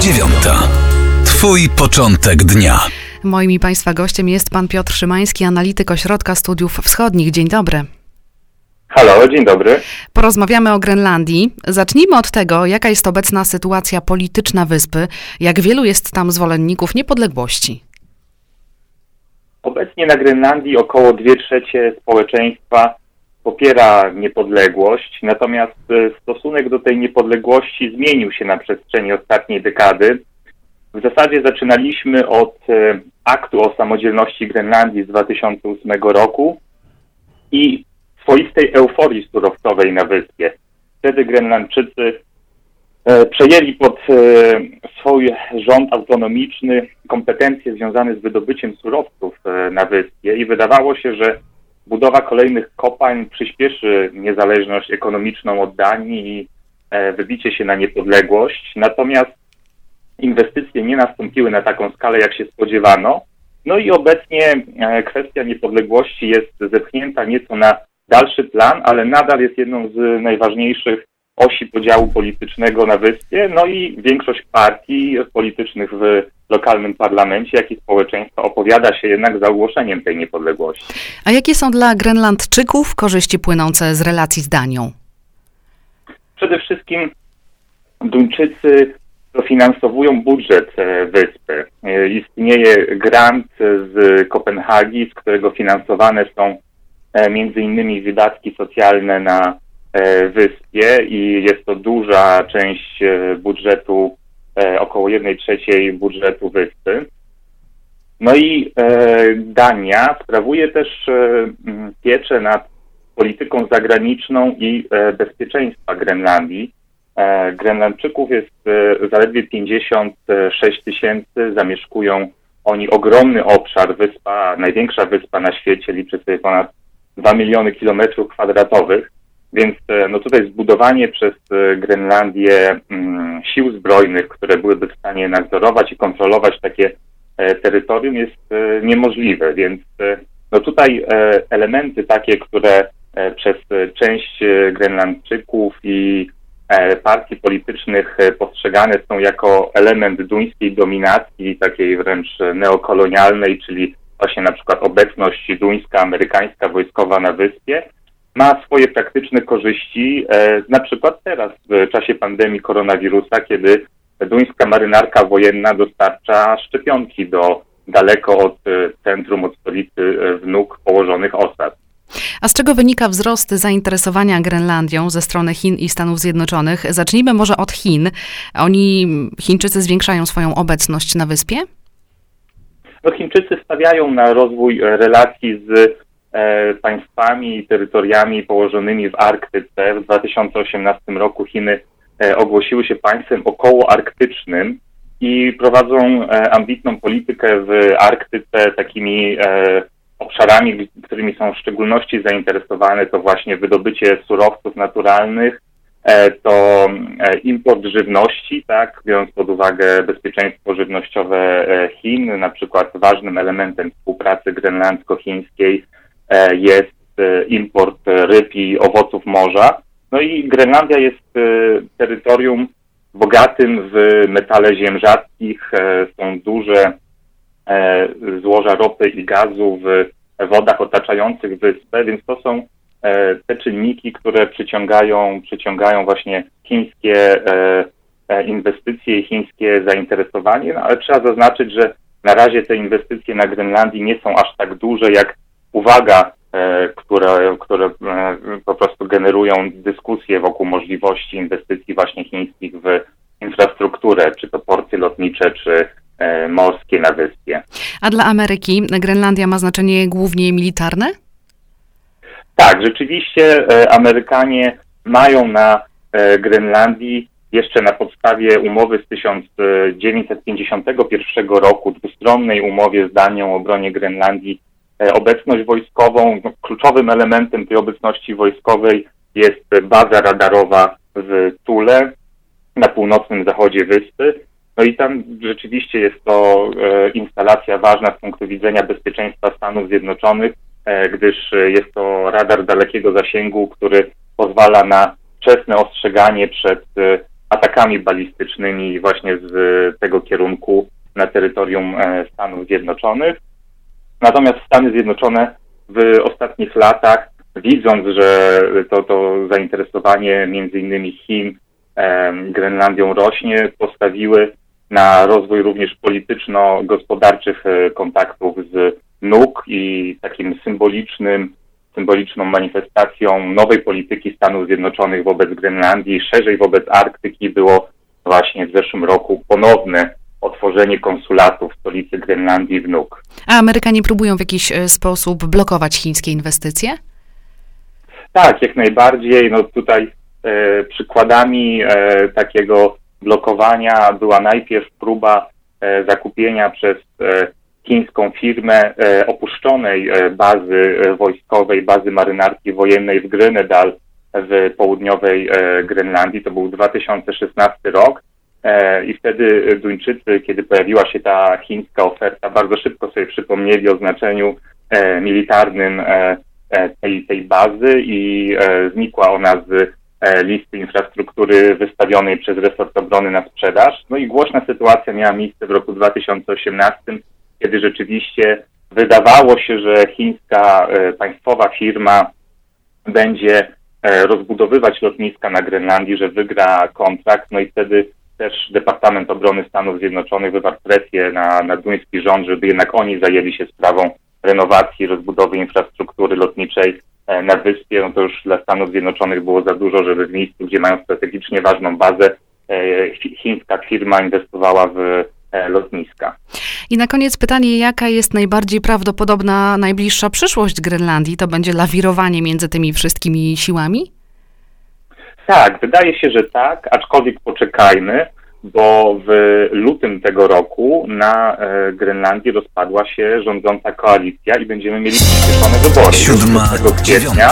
dziewiąta. Twój początek dnia. Moim i Państwa gościem jest pan Piotr Szymański, analityk Ośrodka Studiów Wschodnich. Dzień dobry. Halo, dzień dobry. Porozmawiamy o Grenlandii. Zacznijmy od tego, jaka jest obecna sytuacja polityczna wyspy, jak wielu jest tam zwolenników niepodległości. Obecnie na Grenlandii około 2 trzecie społeczeństwa popiera niepodległość, natomiast e, stosunek do tej niepodległości zmienił się na przestrzeni ostatniej dekady. W zasadzie zaczynaliśmy od e, aktu o samodzielności Grenlandii z 2008 roku i swoistej euforii surowcowej na wyspie. Wtedy Grenlandczycy e, przejęli pod swój rząd autonomiczny kompetencje związane z wydobyciem surowców na wyspie i wydawało się, że budowa kolejnych kopalń przyspieszy niezależność ekonomiczną od Danii i e, wybicie się na niepodległość. Natomiast inwestycje nie nastąpiły na taką skalę, jak się spodziewano. No i obecnie e, kwestia niepodległości jest zepchnięta nieco na dalszy plan, ale nadal jest jedną z najważniejszych osi podziału politycznego na wyspie, no i większość partii politycznych w lokalnym parlamencie, jak i społeczeństwa opowiada się jednak za ogłoszeniem tej niepodległości. A jakie są dla Grenlandczyków korzyści płynące z relacji z Danią? Przede wszystkim Duńczycy dofinansowują budżet e, wyspy. E, istnieje grant z Kopenhagi, z którego finansowane są e, między innymi wydatki socjalne na wyspie i jest to duża część e, budżetu, e, około 1 trzeciej budżetu wyspy. No i Dania sprawuje też pieczę nad polityką zagraniczną i bezpieczeństwa Grenlandii. Grenlandczyków jest zaledwie 56 tysięcy, zamieszkują oni ogromny obszar, wyspa, największa wyspa na świecie, liczy sobie ponad 2 miliony kilometrów kwadratowych. Więc e, no tutaj zbudowanie przez e, Grenlandię mm, sił zbrojnych, które byłyby w stanie nadzorować i kontrolować takie e, terytorium jest niemożliwe, więc no tutaj elementy takie, które przez część Grenlandczyków i partii politycznych postrzegane są jako element duńskiej dominacji, takiej wręcz neokolonialnej, czyli właśnie na przykład obecność duńska, amerykańska wojskowa na wyspie, ma swoje praktyczne korzyści, e, na przykład teraz w czasie pandemii koronawirusa, kiedy duńska marynarka wojenna dostarcza szczepionki do daleko od e, centrum, od stolicy e, wnuk położonych osad. A z czego wynika wzrost zainteresowania Grenlandią ze strony Chin i Stanów Zjednoczonych? Zacznijmy może od Chin. Oni, Chińczycy, zwiększają swoją obecność na wyspie? No, Chińczycy stawiają na rozwój relacji z państwami i terytoriami położonymi w Arktyce. W 2018 roku Chiny e, ogłosiły się państwem okołoarktycznym i prowadzą e, ambitną politykę w Arktyce takimi obszarami, którymi są w szczególności zainteresowane, to właśnie wydobycie surowców naturalnych, to import żywności, tak, biorąc pod uwagę bezpieczeństwo żywnościowe Chin, na przykład ważnym elementem współpracy grenlandsko-chińskiej E, jest e, import ryb i owoców morza. No i Grenlandia jest e, terytorium bogatym w metale ziem rzadkich, są duże złoża ropy i gazu w wodach otaczających wyspę, więc to są te czynniki, które przyciągają, przyciągają właśnie chińskie inwestycje i chińskie zainteresowanie, no, ale trzeba zaznaczyć, że na razie te inwestycje na Grenlandii nie są aż tak duże, jak uwaga, e, które, które e, po prostu generują dyskusje wokół możliwości inwestycji właśnie chińskich w infrastrukturę, czy to porty lotnicze, czy e, morskie na wyspie. A dla Ameryki Grenlandia ma znaczenie głównie militarne? Tak, rzeczywiście Amerykanie mają na Grenlandii jeszcze na podstawie umowy z 1951 roku, dwustronnej umowie z Danią o obronie Grenlandii, obecność wojskową. No, kluczowym elementem tej obecności wojskowej jest baza radarowa w Tule na północnym zachodzie wyspy. No i tam rzeczywiście jest to e, instalacja ważna z punktu widzenia bezpieczeństwa Stanów Zjednoczonych, e, gdyż jest to radar dalekiego zasięgu, który pozwala na wczesne ostrzeganie przed atakami balistycznymi właśnie z tego kierunku na terytorium Stanów Zjednoczonych. Natomiast Stany Zjednoczone w ostatnich latach, widząc, że to, to zainteresowanie między innymi Chin Grenlandią rośnie, postawiły na rozwój również polityczno-gospodarczych e, kontaktów z NUK i takim symbolicznym, symboliczną manifestacją nowej polityki Stanów Zjednoczonych wobec Grenlandii, szerzej wobec Arktyki było właśnie w zeszłym roku ponowne otworzenie konsulatu w stolicy Grenlandii w NUK. A Amerykanie próbują w jakiś e, sposób blokować chińskie inwestycje? Tak, jak najbardziej. No tutaj e, przykładami e, takiego blokowania była najpierw próba e, zakupienia przez e, chińską firmę e, opuszczonej bazy wojskowej, bazy marynarki wojennej w Grönedal w południowej Grenlandii. To był 2016 rok. I wtedy Duńczycy, kiedy pojawiła się ta chińska oferta, bardzo szybko sobie przypomnieli o znaczeniu militarnym tej, tej bazy i znikła ona z E, listy infrastruktury wystawionej przez resort obrony na sprzedaż. No i głośna sytuacja miała miejsce w roku 2018, kiedy rzeczywiście wydawało się, że chińska e, państwowa firma będzie e, rozbudowywać lotniska na Grenlandii, że wygra kontrakt, no i wtedy też Departament Obrony Stanów Zjednoczonych wywarł presję na, na duński rząd, żeby jednak oni zajęli się sprawą renowacji, rozbudowy infrastruktury lotniczej E, na wyspie, no to już dla Stanów Zjednoczonych było za dużo, żeby w miejscu, gdzie mają strategicznie ważną bazę, e, chińska firma inwestowała w e, lotniska. I na koniec pytanie, jaka jest najbardziej prawdopodobna najbliższa przyszłość Grenlandii? To będzie lawirowanie między tymi wszystkimi siłami? Tak, wydaje się, że tak, aczkolwiek poczekajmy bo w lutym tego roku na e, Grenlandii rozpadła się rządząca koalicja i będziemy mieli przyspieszone wybory. 7 kwietnia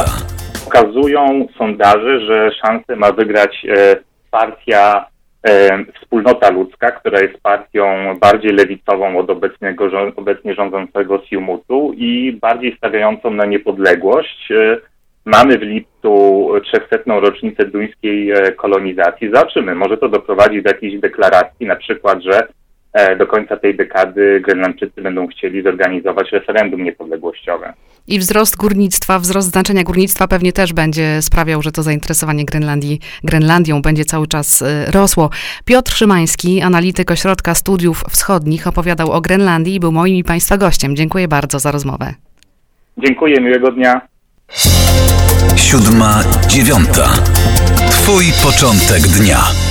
pokazują sondaże, że szansę ma wygrać e, partia e, Wspólnota Ludzka, która jest partią bardziej lewicową od obecnego, obecnie rządzącego Siumutu i bardziej stawiającą na niepodległość. Mamy w lipcu 300. rocznicę duńskiej e, kolonizacji. Zobaczymy, może to doprowadzi do jakiejś deklaracji, na przykład, że e, do końca tej dekady Grenlandczycy będą chcieli zorganizować referendum niepodległościowe. I wzrost górnictwa, wzrost znaczenia górnictwa pewnie też będzie sprawiał, że to zainteresowanie Grenlandii, Grenlandią będzie cały czas e, rosło. Piotr Szymański, analityk Ośrodka Studiów Wschodnich, opowiadał o Grenlandii i był moim i Państwa gościem. Dziękuję bardzo za rozmowę. Dziękuję, miłego dnia. Siódma, dziewiąta. Twój początek dnia.